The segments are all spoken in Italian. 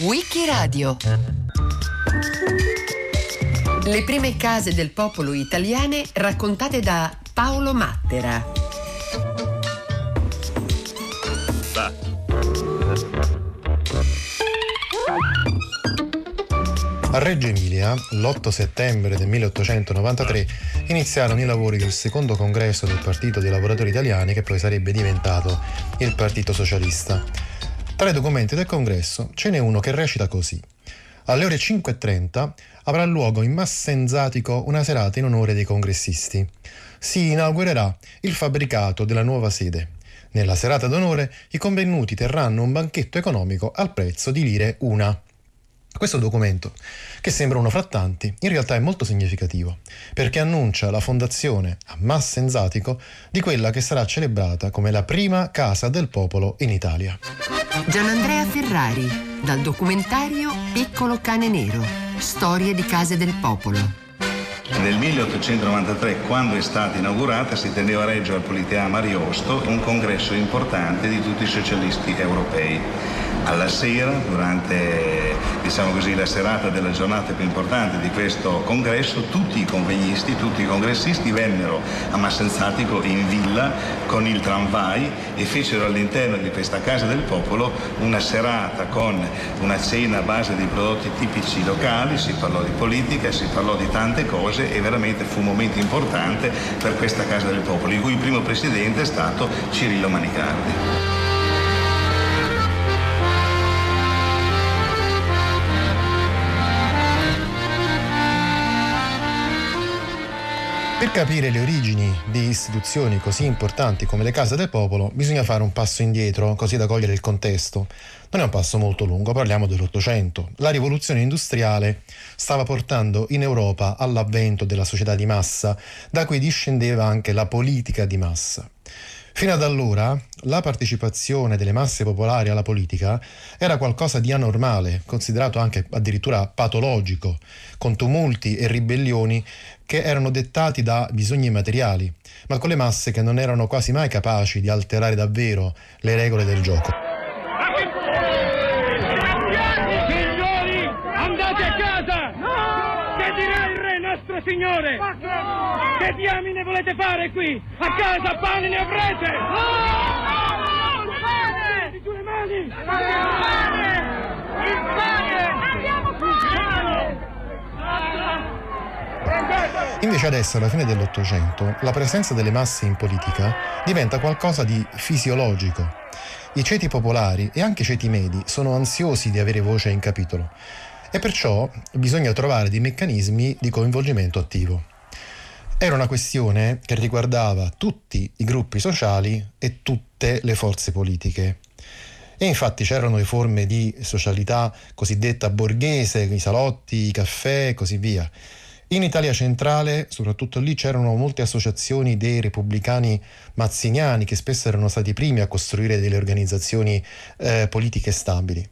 Wikiradio Le prime case del popolo italiane raccontate da Paolo Mattera. A Reggio Emilia, l'8 settembre del 1893, iniziarono i lavori del secondo congresso del Partito dei Lavoratori Italiani che poi sarebbe diventato il Partito Socialista. Tra i documenti del congresso ce n'è uno che recita così. Alle ore 5.30 avrà luogo in Massenzatico una serata in onore dei congressisti. Si inaugurerà il fabbricato della nuova sede. Nella serata d'onore i convenuti terranno un banchetto economico al prezzo di lire una. Questo documento, che sembra uno fra tanti, in realtà è molto significativo, perché annuncia la fondazione a Massenzatico di quella che sarà celebrata come la prima casa del popolo in Italia. Gianandrea Ferrari, dal documentario Piccolo cane nero, storie di case del popolo. Nel 1893, quando è stata inaugurata, si teneva a Reggio al Politeama Ariosto un congresso importante di tutti i socialisti europei alla sera, durante diciamo così, la serata della giornata più importante di questo congresso, tutti i convegnisti, tutti i congressisti vennero a Massenzatico in villa con il tramvai e fecero all'interno di questa Casa del Popolo una serata con una cena a base di prodotti tipici locali, si parlò di politica, si parlò di tante cose e veramente fu un momento importante per questa Casa del Popolo, il cui primo presidente è stato Cirillo Manicardi. Per capire le origini di istituzioni così importanti come le case del popolo bisogna fare un passo indietro così da cogliere il contesto. Non è un passo molto lungo, parliamo dell'Ottocento. La rivoluzione industriale stava portando in Europa all'avvento della società di massa, da cui discendeva anche la politica di massa. Fino ad allora la partecipazione delle masse popolari alla politica era qualcosa di anormale, considerato anche addirittura patologico, con tumulti e ribellioni che erano dettati da bisogni materiali, ma con le masse che non erano quasi mai capaci di alterare davvero le regole del gioco. Signori, andate a casa! Che dirà il re nostro signore? Che diamine volete fare qui? A casa pane ne avrete! Giù le mani! Il pane! Andiamo Invece adesso, alla fine dell'Ottocento, la presenza delle masse in politica diventa qualcosa di fisiologico. I ceti popolari e anche i ceti medi sono ansiosi di avere voce in capitolo e perciò bisogna trovare dei meccanismi di coinvolgimento attivo. Era una questione che riguardava tutti i gruppi sociali e tutte le forze politiche. E infatti c'erano le forme di socialità cosiddetta borghese, i salotti, i caffè e così via. In Italia centrale, soprattutto lì, c'erano molte associazioni dei repubblicani mazziniani che spesso erano stati i primi a costruire delle organizzazioni eh, politiche stabili.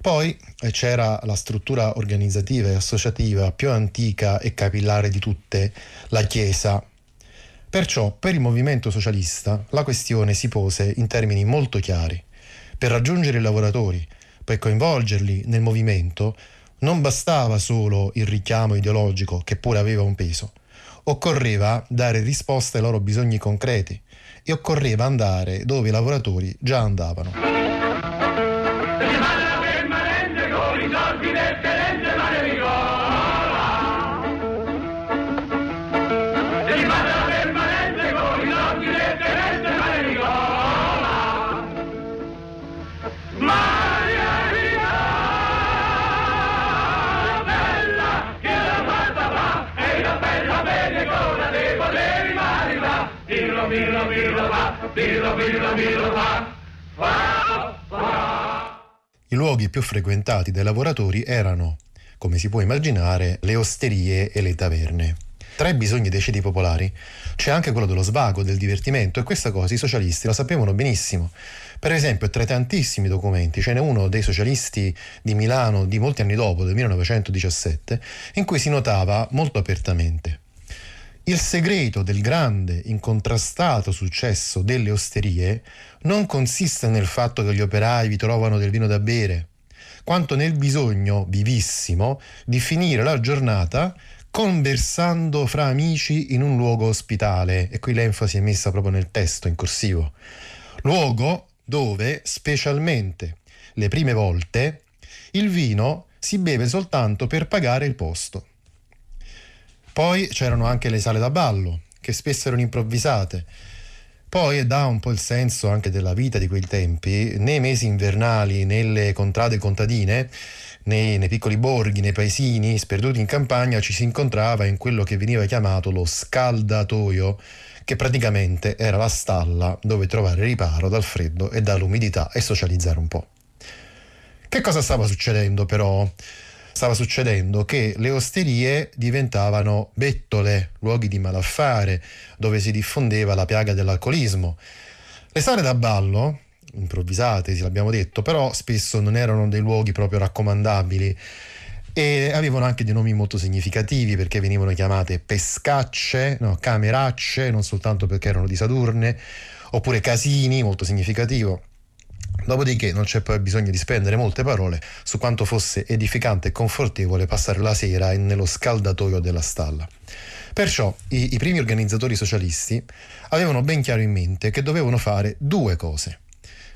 Poi eh, c'era la struttura organizzativa e associativa più antica e capillare di tutte, la Chiesa. Perciò per il movimento socialista la questione si pose in termini molto chiari. Per raggiungere i lavoratori, per coinvolgerli nel movimento, non bastava solo il richiamo ideologico, che pure aveva un peso. Occorreva dare risposte ai loro bisogni concreti e occorreva andare dove i lavoratori già andavano. I luoghi più frequentati dai lavoratori erano, come si può immaginare, le osterie e le taverne. Tra i bisogni dei ceti popolari c'è anche quello dello svago, del divertimento e questa cosa i socialisti lo sapevano benissimo. Per esempio, tra i tantissimi documenti ce n'è uno dei socialisti di Milano di molti anni dopo, del 1917, in cui si notava molto apertamente Il segreto del grande, incontrastato successo delle osterie non consiste nel fatto che gli operai vi trovano del vino da bere, quanto nel bisogno vivissimo di finire la giornata conversando fra amici in un luogo ospitale. E qui l'enfasi è messa proprio nel testo, in corsivo. Luogo dove, specialmente le prime volte, il vino si beve soltanto per pagare il posto. Poi c'erano anche le sale da ballo, che spesso erano improvvisate. Poi dà un po' il senso anche della vita di quei tempi, nei mesi invernali, nelle contrade contadine, nei, nei, piccoli borghi, nei paesini sperduti in campagna, ci si incontrava in quello che veniva chiamato lo scaldatoio, che praticamente era la stalla dove trovare riparo dal freddo e dall'umidità e socializzare un po'. Che cosa stava succedendo però? Stava succedendo che le osterie diventavano bettole, luoghi di malaffare, dove si diffondeva la piaga dell'alcolismo. Le sale da ballo, improvvisate, sì, l'abbiamo detto, però spesso non erano dei luoghi proprio raccomandabili e avevano anche dei nomi molto significativi perché venivano chiamate pescacce, no, cameracce, non soltanto perché erano di Saturne, oppure casini, molto significativo. Dopodiché non c'è poi bisogno di spendere molte parole su quanto fosse edificante e confortevole passare la sera nello scaldatoio della stalla. Perciò i, i primi organizzatori socialisti avevano ben chiaro in mente che dovevano fare due cose.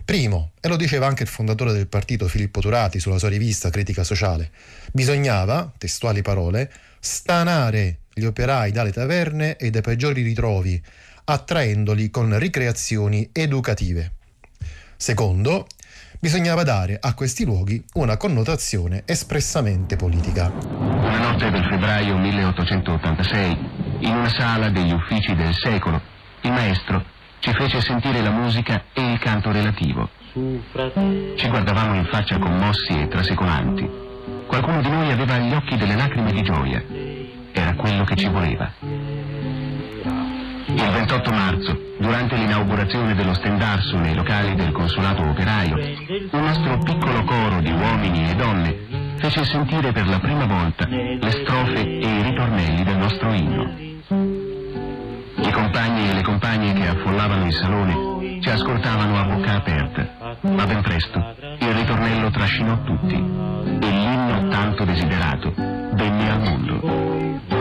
Primo, e lo diceva anche il fondatore del partito Filippo Turati sulla sua rivista Critica Sociale, bisognava, testuali parole, stanare gli operai dalle taverne e dai peggiori ritrovi, attraendoli con ricreazioni educative. Secondo, bisognava dare a questi luoghi una connotazione espressamente politica. Una notte del febbraio 1886, in una sala degli uffici del secolo, il maestro ci fece sentire la musica e il canto relativo. Ci guardavamo in faccia commossi e trasecolanti. Qualcuno di noi aveva gli occhi delle lacrime di gioia. Era quello che ci voleva. Il 28 marzo, durante l'inaugurazione dello stendarso nei locali del consolato operaio, un nostro piccolo coro di uomini e donne fece sentire per la prima volta le strofe e i ritornelli del nostro inno. I compagni e le compagne che affollavano il salone ci ascoltavano a bocca aperta, ma ben presto il ritornello trascinò tutti e l'inno tanto desiderato venne al mondo.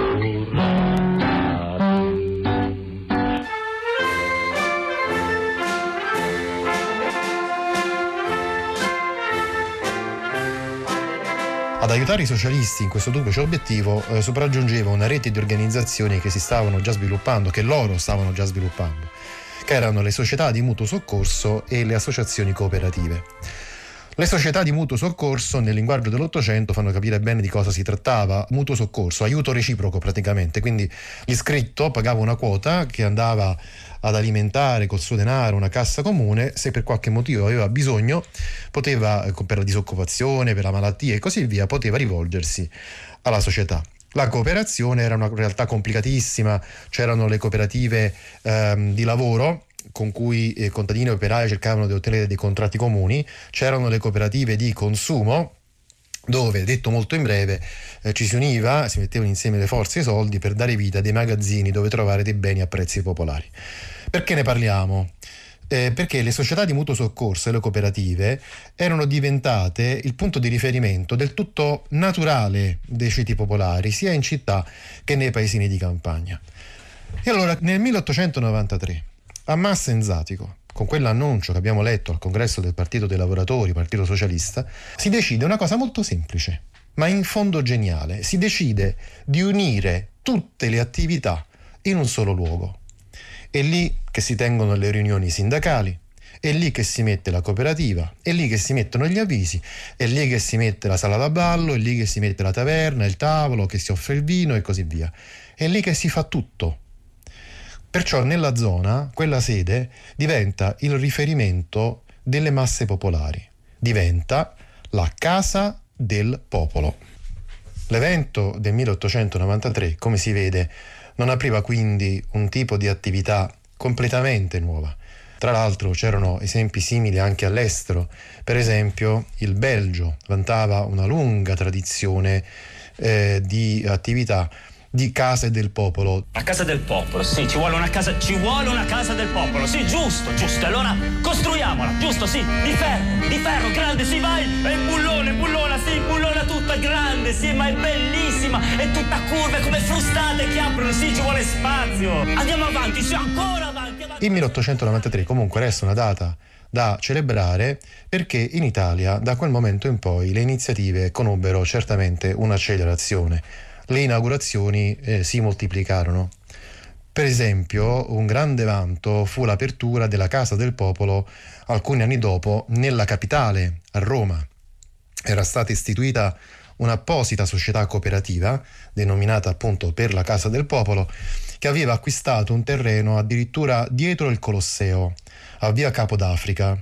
Ad aiutare i socialisti in questo duplice obiettivo eh, sopraggiungeva una rete di organizzazioni che si stavano già sviluppando, che loro stavano già sviluppando, che erano le società di mutuo soccorso e le associazioni cooperative. Le società di mutuo soccorso nel linguaggio dell'Ottocento fanno capire bene di cosa si trattava. Mutuo soccorso, aiuto reciproco praticamente. Quindi l'iscritto pagava una quota che andava ad alimentare col suo denaro una cassa comune, se per qualche motivo aveva bisogno, poteva, eh, per la disoccupazione, per la malattia e così via, poteva rivolgersi alla società. La cooperazione era una realtà complicatissima, c'erano le cooperative ehm, di lavoro con cui eh, contadini e operai cercavano di ottenere dei contratti comuni, c'erano le cooperative di consumo dove, detto molto in breve, eh, ci si univa, si mettevano insieme le forze e i soldi per dare vita a dei magazzini dove trovare dei beni a prezzi popolari. Perché ne parliamo? Eh, perché le società di mutuo soccorso e le cooperative erano diventate il punto di riferimento del tutto naturale dei ceti popolari, sia in città che nei paesini di campagna. E allora nel 1893 a Massa Enzatico, con quell'annuncio che abbiamo letto al congresso del Partito dei Lavoratori, Partito Socialista, si decide una cosa molto semplice, ma in fondo geniale. Si decide di unire tutte le attività in un solo luogo. È lì che si tengono le riunioni sindacali, è lì che si mette la cooperativa, è lì che si mettono gli avvisi, è lì che si mette la sala da ballo, è lì che si mette la taverna, il tavolo, che si offre il vino e così via. È lì che si fa tutto Perciò nella zona quella sede diventa il riferimento delle masse popolari, diventa la casa del popolo. L'evento del 1893, come si vede, non apriva quindi un tipo di attività completamente nuova. Tra l'altro c'erano esempi simili anche all'estero, per esempio il Belgio vantava una lunga tradizione eh, di attività di case del popolo. La casa del popolo, sì, ci vuole una casa, ci vuole una casa del popolo, sì, giusto, giusto. Allora costruiamola, giusto, sì, di ferro, di ferro, grande, sì, vai, è bullone, bullona, sì, bullona tutta grande, sì, ma è bellissima, è tutta curva, come frustate che aprono, sì, ci vuole spazio. Andiamo avanti, sì, ancora avanti, avanti. Il 1893 comunque resta una data da celebrare perché in Italia da quel momento in poi le iniziative conobbero certamente un'accelerazione le inaugurazioni eh, si moltiplicarono. Per esempio, un grande vanto fu l'apertura della Casa del Popolo alcuni anni dopo nella capitale, a Roma. Era stata istituita un'apposita società cooperativa, denominata appunto per la Casa del Popolo, che aveva acquistato un terreno addirittura dietro il Colosseo, a via Capo d'Africa.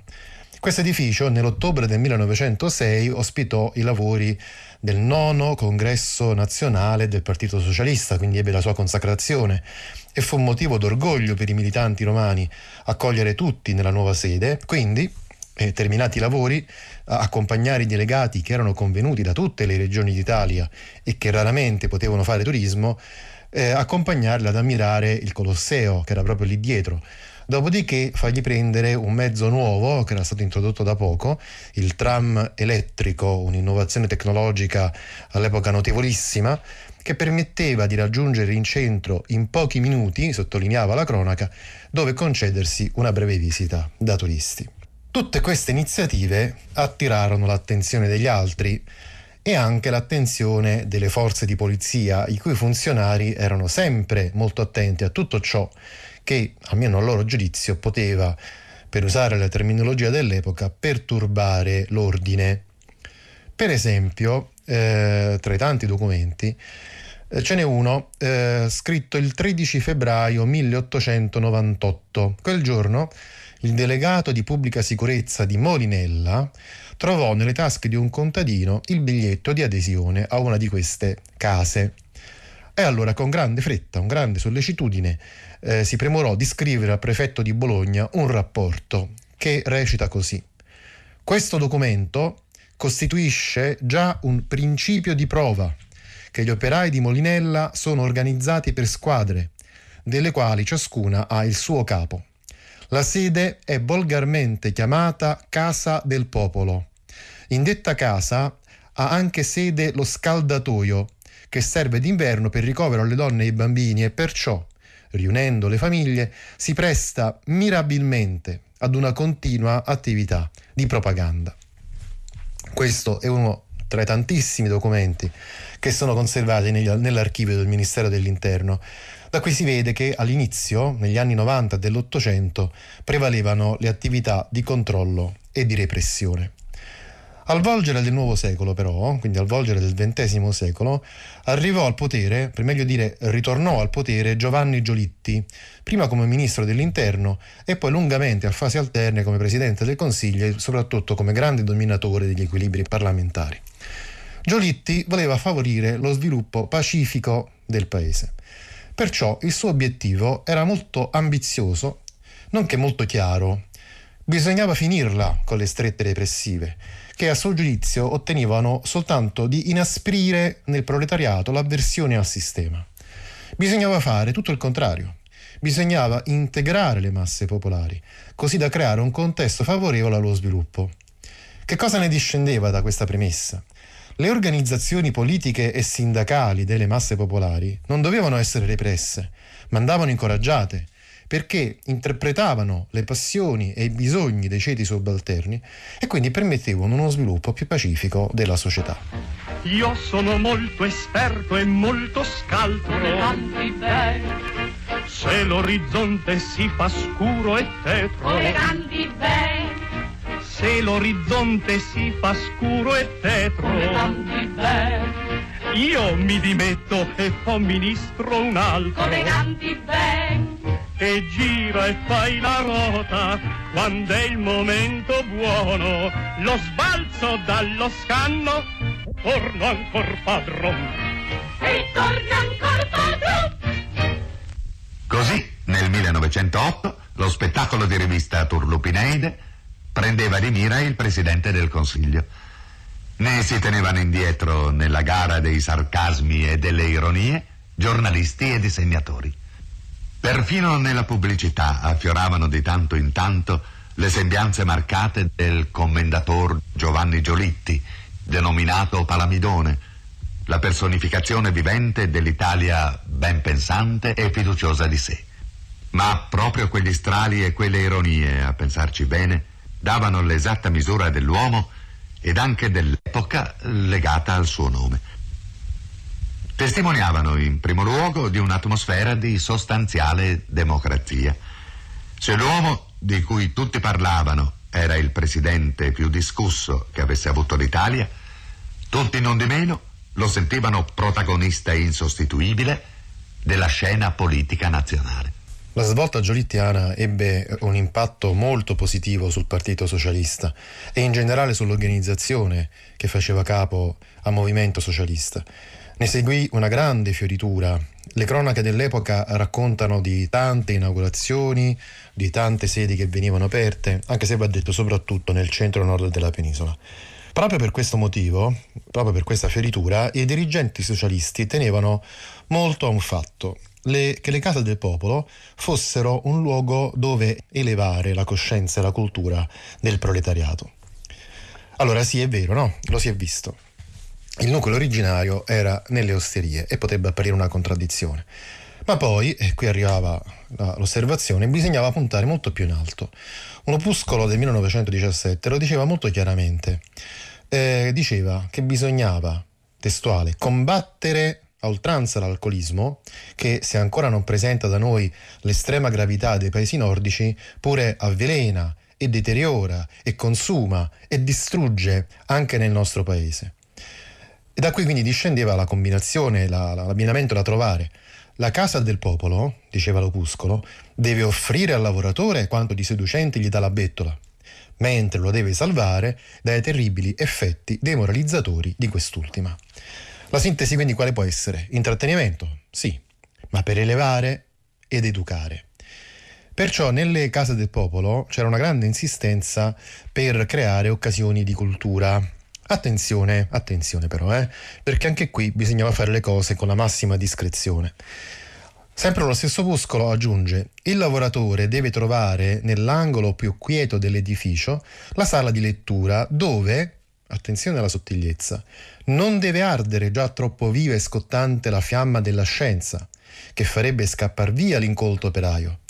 Questo edificio nell'ottobre del 1906 ospitò i lavori del nono congresso nazionale del Partito Socialista, quindi ebbe la sua consacrazione e fu un motivo d'orgoglio per i militanti romani accogliere tutti nella nuova sede, quindi eh, terminati i lavori, accompagnare i delegati che erano convenuti da tutte le regioni d'Italia e che raramente potevano fare turismo, eh, accompagnarli ad ammirare il Colosseo, che era proprio lì dietro. Dopodiché fargli prendere un mezzo nuovo che era stato introdotto da poco, il tram elettrico, un'innovazione tecnologica all'epoca notevolissima, che permetteva di raggiungere in centro in pochi minuti, sottolineava la cronaca, dove concedersi una breve visita da turisti. Tutte queste iniziative attirarono l'attenzione degli altri e anche l'attenzione delle forze di polizia, i cui funzionari erano sempre molto attenti a tutto ciò che, almeno a loro giudizio, poteva, per usare la terminologia dell'epoca, perturbare l'ordine. Per esempio, eh, tra i tanti documenti, eh, ce n'è uno eh, scritto il 13 febbraio 1898. Quel giorno il delegato di pubblica sicurezza di Molinella trovò nelle tasche di un contadino il biglietto di adesione a una di queste case. E allora con grande fretta, con grande sollecitudine, eh, si premurò di scrivere al prefetto di Bologna un rapporto che recita così. Questo documento costituisce già un principio di prova che gli operai di Molinella sono organizzati per squadre, delle quali ciascuna ha il suo capo. La sede è volgarmente chiamata Casa del Popolo. In detta casa ha anche sede lo scaldatoio, che serve d'inverno per ricovero alle donne e ai bambini e perciò riunendo le famiglie, si presta mirabilmente ad una continua attività di propaganda. Questo è uno tra i tantissimi documenti che sono conservati nell'archivio del Ministero dell'Interno. Da cui si vede che all'inizio, negli anni 90 dell'Ottocento, prevalevano le attività di controllo e di repressione. Al volgere del nuovo secolo, però, quindi al volgere del XX secolo, arrivò al potere, per meglio dire ritornò al potere Giovanni Giolitti, prima come ministro dell'interno e poi lungamente a fasi alterne come presidente del Consiglio e soprattutto come grande dominatore degli equilibri parlamentari. Giolitti voleva favorire lo sviluppo pacifico del paese. Perciò il suo obiettivo era molto ambizioso, nonché molto chiaro. Bisognava finirla con le strette repressive che a suo giudizio ottenevano soltanto di inasprire nel proletariato l'avversione al sistema. Bisognava fare tutto il contrario. Bisognava integrare le masse popolari, così da creare un contesto favorevole allo sviluppo. Che cosa ne discendeva da questa premessa? Le organizzazioni politiche e sindacali delle masse popolari non dovevano essere represse, ma andavano incoraggiate, perché interpretavano le passioni e i bisogni dei ceti subalterni e quindi permettevano uno sviluppo più pacifico della società. Io sono molto esperto e molto scaltro. Se l'orizzonte si fa scuro e tetro. Se l'orizzonte si fa scuro e tetro. Io mi dimetto e fa ministro un altro. Come canti ben e gira e fai la rota quando è il momento buono lo sbalzo dallo scanno torno ancor padron. E torna ancor padron. Così nel 1908 lo spettacolo di rivista Turlupineide prendeva di mira il presidente del consiglio. Né si tenevano indietro nella gara dei sarcasmi e delle ironie giornalisti e disegnatori. Perfino nella pubblicità affioravano di tanto in tanto le sembianze marcate del commendator Giovanni Giolitti, denominato Palamidone, la personificazione vivente dell'Italia ben pensante e fiduciosa di sé. Ma proprio quegli strali e quelle ironie, a pensarci bene, davano l'esatta misura dell'uomo ed anche dell'epoca legata al suo nome. Testimoniavano in primo luogo di un'atmosfera di sostanziale democrazia. Se l'uomo di cui tutti parlavano era il presidente più discusso che avesse avuto l'Italia, tutti non di meno lo sentivano protagonista insostituibile della scena politica nazionale. La svolta giolittiana ebbe un impatto molto positivo sul Partito Socialista e in generale sull'organizzazione che faceva capo al movimento socialista. Ne seguì una grande fioritura. Le cronache dell'epoca raccontano di tante inaugurazioni, di tante sedi che venivano aperte, anche se va detto soprattutto nel centro-nord della penisola. Proprio per questo motivo, proprio per questa fioritura, i dirigenti socialisti tenevano molto a un fatto, le, che le case del popolo fossero un luogo dove elevare la coscienza e la cultura del proletariato. Allora sì, è vero, no? Lo si è visto. Il nucleo originario era nelle osterie e potrebbe apparire una contraddizione. Ma poi, e qui arrivava l'osservazione, bisognava puntare molto più in alto. Un opuscolo del 1917 lo diceva molto chiaramente. Eh, diceva che bisognava, testuale, combattere a oltranza l'alcolismo, che se ancora non presenta da noi l'estrema gravità dei paesi nordici, pure avvelena e deteriora e consuma e distrugge anche nel nostro paese. E da qui quindi discendeva la combinazione, la, l'abbinamento da trovare. La casa del popolo, diceva l'opuscolo, deve offrire al lavoratore quanto di seducente gli dà la bettola, mentre lo deve salvare dai terribili effetti demoralizzatori di quest'ultima. La sintesi quindi quale può essere? Intrattenimento? Sì, ma per elevare ed educare. Perciò nelle case del popolo c'era una grande insistenza per creare occasioni di cultura. Attenzione, attenzione però, eh, perché anche qui bisognava fare le cose con la massima discrezione. Sempre lo stesso Puscolo aggiunge, il lavoratore deve trovare nell'angolo più quieto dell'edificio la sala di lettura dove, attenzione alla sottigliezza, non deve ardere già troppo viva e scottante la fiamma della scienza, che farebbe scappar via l'incolto operaio,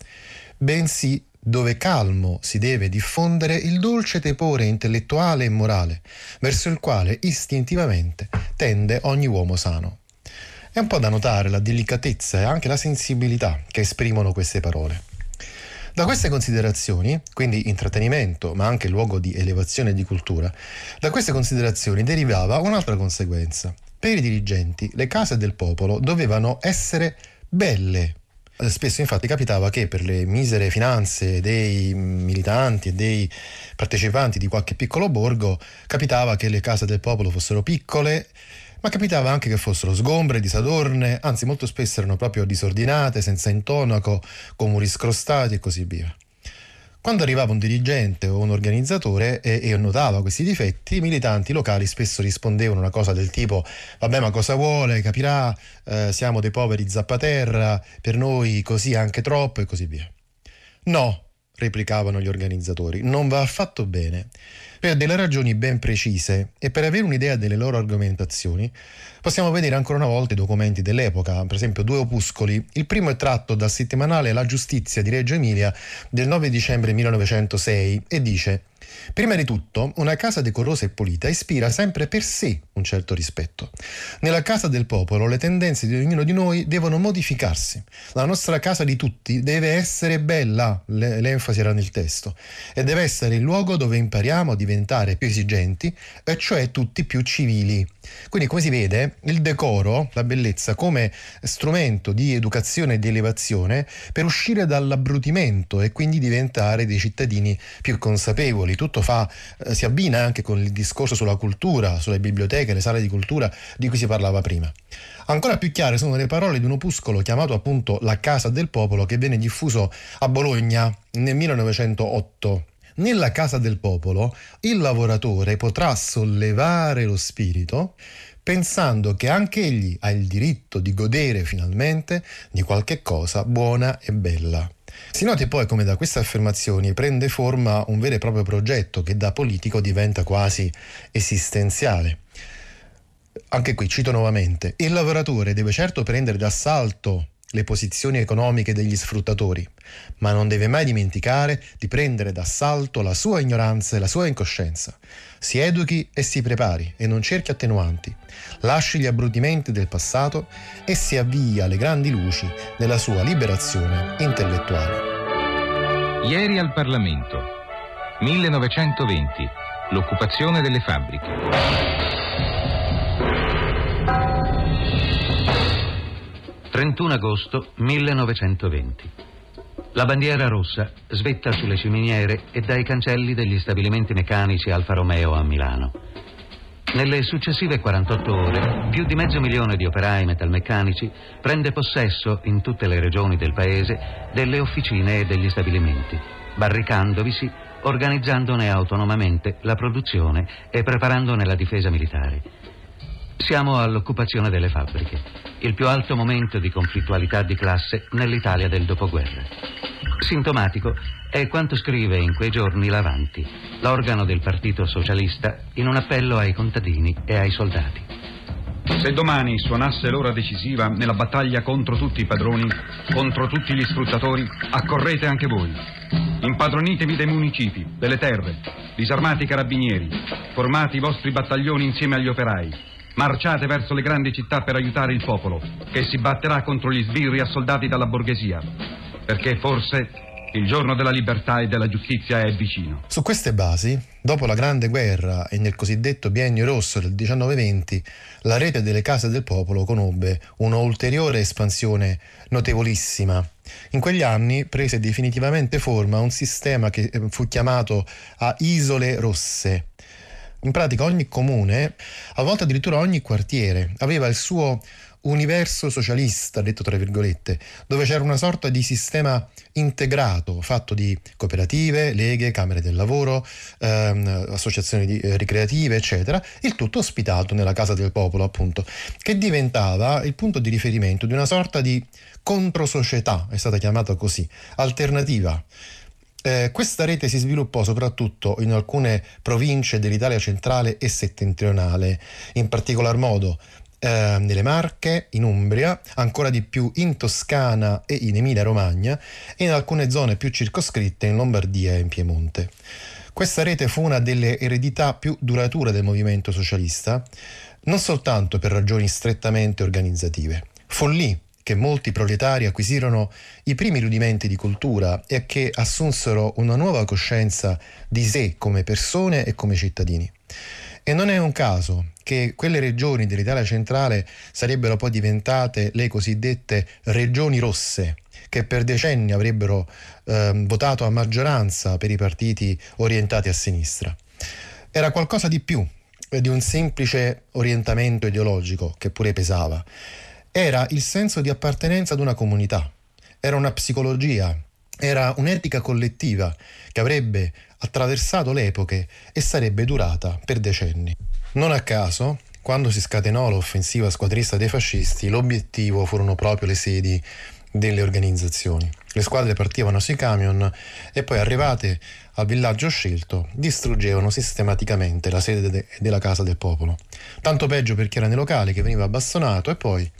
bensì dove calmo si deve diffondere il dolce tepore intellettuale e morale, verso il quale istintivamente tende ogni uomo sano. È un po' da notare la delicatezza e anche la sensibilità che esprimono queste parole. Da queste considerazioni, quindi intrattenimento, ma anche luogo di elevazione di cultura, da queste considerazioni derivava un'altra conseguenza. Per i dirigenti, le case del popolo dovevano essere belle. Spesso infatti capitava che per le misere finanze dei militanti e dei partecipanti di qualche piccolo borgo, capitava che le case del popolo fossero piccole ma capitava anche che fossero sgombre, disadorne, anzi molto spesso erano proprio disordinate, senza intonaco, con muri scrostati e così via. Quando arrivava un dirigente o un organizzatore e, e, notava questi difetti, i militanti locali spesso rispondevano una cosa del tipo vabbè ma cosa vuole, capirà, eh, siamo dei poveri zappaterra, per noi così anche troppo e così via. No, replicavano gli organizzatori, non va affatto bene per delle ragioni ben precise e per avere un'idea delle loro argomentazioni possiamo vedere ancora una volta i documenti dell'epoca, per esempio due opuscoli. Il primo è tratto dal settimanale La Giustizia di Reggio Emilia del 9 dicembre 1906 e dice Prima di tutto, una casa decorosa e pulita ispira sempre per sé un certo rispetto. Nella casa del popolo le tendenze di ognuno di noi devono modificarsi. La nostra casa di tutti deve essere bella, l'enfasi era nel testo, e deve essere il luogo dove impariamo a diventare più esigenti, e cioè tutti più civili. Quindi come si vede, il decoro, la bellezza, come strumento di educazione e di elevazione per uscire dall'abbrutimento e quindi diventare dei cittadini più consapevoli. Tutto fa, eh, si abbina anche con il discorso sulla cultura, sulle biblioteche, le sale di cultura di cui si parlava prima. Ancora più chiare sono le parole di un opuscolo chiamato appunto La Casa del Popolo che venne diffuso a Bologna nel 1908 nella casa del popolo il lavoratore potrà sollevare lo spirito pensando che anche egli ha il diritto di godere finalmente di qualche cosa buona e bella. Si noti poi come da queste affermazioni prende forma un vero e proprio progetto che da politico diventa quasi esistenziale. Anche qui cito nuovamente, il lavoratore deve certo prendere d'assalto le posizioni economiche degli sfruttatori, ma non deve mai dimenticare di prendere d'assalto la sua ignoranza e la sua incoscienza. Si educhi e si prepari e non cerchi attenuanti, lasci gli abbrutimenti del passato e si avvia alle grandi luci della sua liberazione intellettuale. Ieri al Parlamento, 1920, l'occupazione delle fabbriche. 31 agosto 1920. La bandiera rossa svetta sulle ciminiere e dai cancelli degli stabilimenti meccanici Alfa Romeo a Milano. Nelle successive 48 ore, più di mezzo milione di operai metalmeccanici prende possesso in tutte le regioni del paese delle officine e degli stabilimenti, barricandovisi, organizzandone autonomamente la produzione e preparandone la difesa militare. Siamo all'occupazione delle fabbriche, il più alto momento di conflittualità di classe nell'Italia del dopoguerra. Sintomatico è quanto scrive in quei giorni l'Avanti, l'organo del Partito Socialista, in un appello ai contadini e ai soldati. Se domani suonasse l'ora decisiva nella battaglia contro tutti i padroni, contro tutti gli sfruttatori, accorrete anche voi. Impadronitevi dei municipi, delle terre, disarmati i carabinieri, formate i vostri battaglioni insieme agli operai, Marciate verso le grandi città per aiutare il popolo, che si batterà contro gli sbirri assoldati dalla borghesia, perché forse il giorno della libertà e della giustizia è vicino. Su queste basi, dopo la Grande Guerra e nel cosiddetto biennio rosso del 1920, la rete delle case del popolo conobbe un'ulteriore espansione notevolissima. In quegli anni prese definitivamente forma un sistema che fu chiamato a isole rosse in pratica ogni comune, a volte addirittura ogni quartiere, aveva il suo universo socialista, detto tra virgolette, dove c'era una sorta di sistema integrato fatto di cooperative, leghe, camere del lavoro, ehm, associazioni di, eh, ricreative, eccetera, il tutto ospitato nella casa del popolo, appunto, che diventava il punto di riferimento di una sorta di controsocietà, è stata chiamata così, alternativa eh, questa rete si sviluppò soprattutto in alcune province dell'Italia centrale e settentrionale, in particolar modo eh, nelle Marche, in Umbria, ancora di più in Toscana e in Emilia-Romagna e in alcune zone più circoscritte in Lombardia e in Piemonte. Questa rete fu una delle eredità più durature del movimento socialista, non soltanto per ragioni strettamente organizzative. Fu lì che molti proletari acquisirono i primi rudimenti di cultura e che assunsero una nuova coscienza di sé come persone e come cittadini. E non è un caso che quelle regioni dell'Italia centrale sarebbero poi diventate le cosiddette regioni rosse, che per decenni avrebbero eh, votato a maggioranza per i partiti orientati a sinistra. Era qualcosa di più di un semplice orientamento ideologico che pure pesava era il senso di appartenenza ad una comunità, era una psicologia, era un'etica collettiva che avrebbe attraversato le epoche e sarebbe durata per decenni. Non a caso, quando si scatenò l'offensiva squadrista dei fascisti, l'obiettivo furono proprio le sedi delle organizzazioni. Le squadre partivano sui camion e poi arrivate al villaggio scelto distruggevano sistematicamente la sede de- della casa del popolo. Tanto peggio per chi era nei locali che veniva abbastonato e poi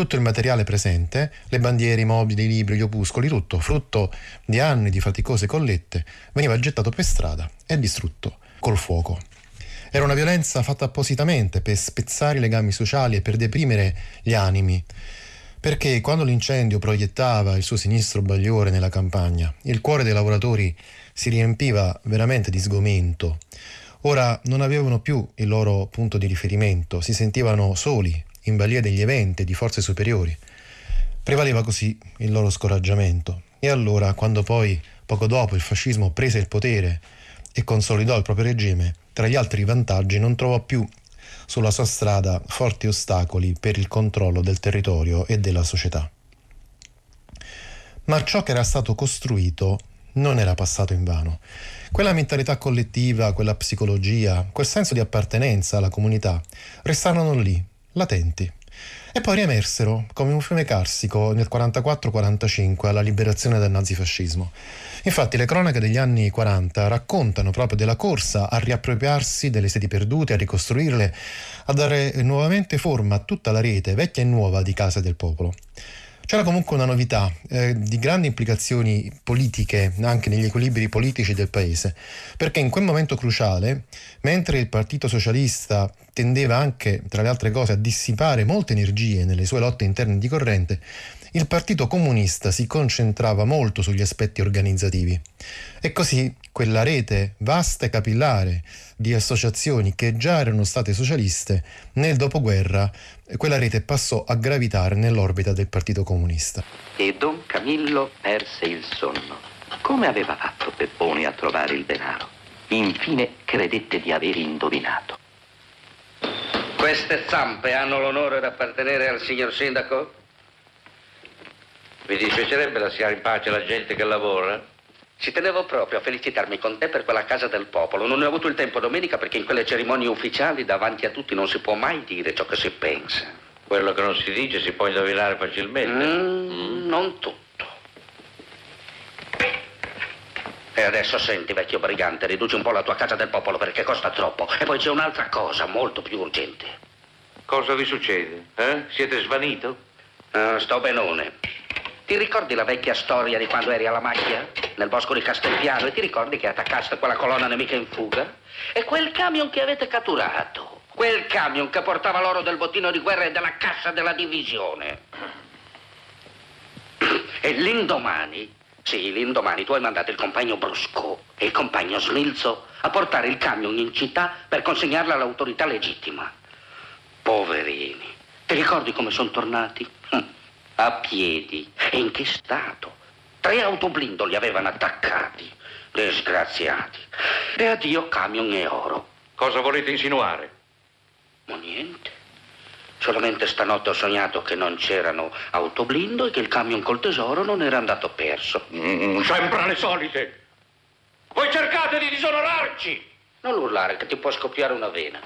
tutto il materiale presente, le bandiere, i mobili, i libri, gli opuscoli, tutto, frutto di anni di faticose collette, veniva gettato per strada e distrutto col fuoco. Era una violenza fatta appositamente per spezzare i legami sociali e per deprimere gli animi, perché quando l'incendio proiettava il suo sinistro bagliore nella campagna, il cuore dei lavoratori si riempiva veramente di sgomento. Ora non avevano più il loro punto di riferimento, si sentivano soli, in balia degli eventi di forze superiori. Prevaleva così il loro scoraggiamento. E allora, quando poi, poco dopo, il fascismo prese il potere e consolidò il proprio regime, tra gli altri vantaggi non trovò più sulla sua strada forti ostacoli per il controllo del territorio e della società. Ma ciò che era stato costruito non era passato in vano. Quella mentalità collettiva, quella psicologia, quel senso di appartenenza alla comunità restarono lì, latenti. E poi riemersero come un fiume carsico nel 44-45 alla liberazione dal nazifascismo. Infatti le cronache degli anni 40 raccontano proprio della corsa a riappropriarsi delle sedi perdute, a ricostruirle, a dare nuovamente forma a tutta la rete vecchia e nuova di case del popolo. C'era comunque una novità eh, di grandi implicazioni politiche anche negli equilibri politici del paese, perché in quel momento cruciale, mentre il Partito Socialista tendeva anche, tra le altre cose, a dissipare molte energie nelle sue lotte interne di corrente, il Partito Comunista si concentrava molto sugli aspetti organizzativi. E così quella rete vasta e capillare di associazioni che già erano state socialiste, nel dopoguerra quella rete passò a gravitare nell'orbita del Partito Comunista. E Don Camillo perse il sonno. Come aveva fatto Peppone a trovare il denaro? Infine credette di aver indovinato. Queste zampe hanno l'onore di appartenere al signor sindaco? Mi dispiacerebbe lasciare in pace la gente che lavora? Ci tenevo proprio a felicitarmi con te per quella casa del popolo. Non ne ho avuto il tempo domenica perché in quelle cerimonie ufficiali davanti a tutti non si può mai dire ciò che si pensa. Quello che non si dice si può indovinare facilmente. Mm, mm. Non tutto. E adesso senti, vecchio brigante, riduci un po' la tua casa del popolo perché costa troppo. E poi c'è un'altra cosa molto più urgente. Cosa vi succede? Eh? Siete svanito? Uh, sto benone. Ti ricordi la vecchia storia di quando eri alla macchia? Nel bosco di Castelpiano e ti ricordi che attaccaste quella colonna nemica in fuga? E quel camion che avete catturato? Quel camion che portava l'oro del bottino di guerra e della cassa della divisione. E l'indomani, sì, l'indomani tu hai mandato il compagno Brusco e il compagno Smilzo a portare il camion in città per consegnarlo all'autorità legittima. Poverini. Ti ricordi come sono tornati? A piedi. E in che stato? Tre autoblindo li avevano attaccati. Disgraziati. E addio camion e oro. Cosa volete insinuare? Ma niente. Solamente stanotte ho sognato che non c'erano autoblindo e che il camion col tesoro non era andato perso. Mm, sempre le solite. Voi cercate di disonorarci. Non urlare che ti può scoppiare una vena.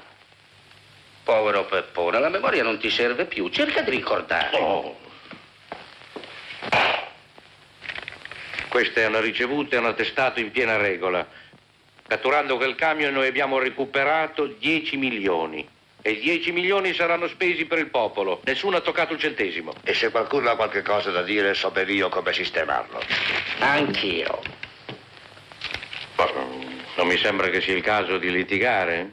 Povero Peppone, la memoria non ti serve più. Cerca di ricordare. Oh. Questa è una ricevuta e un attestato in piena regola. Catturando quel camion noi abbiamo recuperato 10 milioni. E 10 milioni saranno spesi per il popolo. Nessuno ha toccato un centesimo. E se qualcuno ha qualche cosa da dire, so per io come sistemarlo. Anch'io. Non mi sembra che sia il caso di litigare.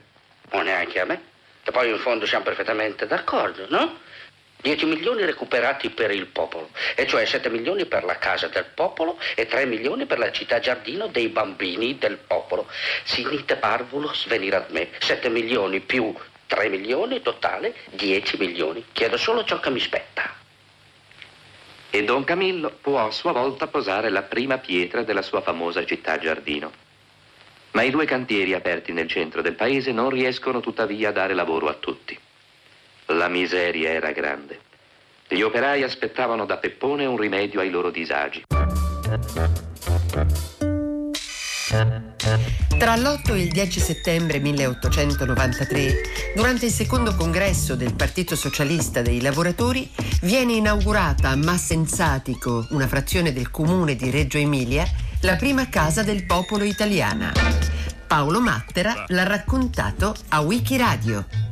Non neanche a me. E poi in fondo siamo perfettamente d'accordo, no? 10 milioni recuperati per il popolo, e cioè 7 milioni per la casa del popolo e 3 milioni per la città giardino dei bambini del popolo. Sinite parvulos venire a me. 7 milioni più 3 milioni, totale 10 milioni. Chiedo solo ciò che mi spetta. E Don Camillo può a sua volta posare la prima pietra della sua famosa città giardino. Ma i due cantieri aperti nel centro del paese non riescono tuttavia a dare lavoro a tutti. La miseria era grande. Gli operai aspettavano da Peppone un rimedio ai loro disagi. Tra l'8 e il 10 settembre 1893, durante il secondo congresso del Partito Socialista dei Lavoratori, viene inaugurata a Massenzatico, una frazione del comune di Reggio Emilia, la prima casa del popolo italiana. Paolo Mattera l'ha raccontato a Wikiradio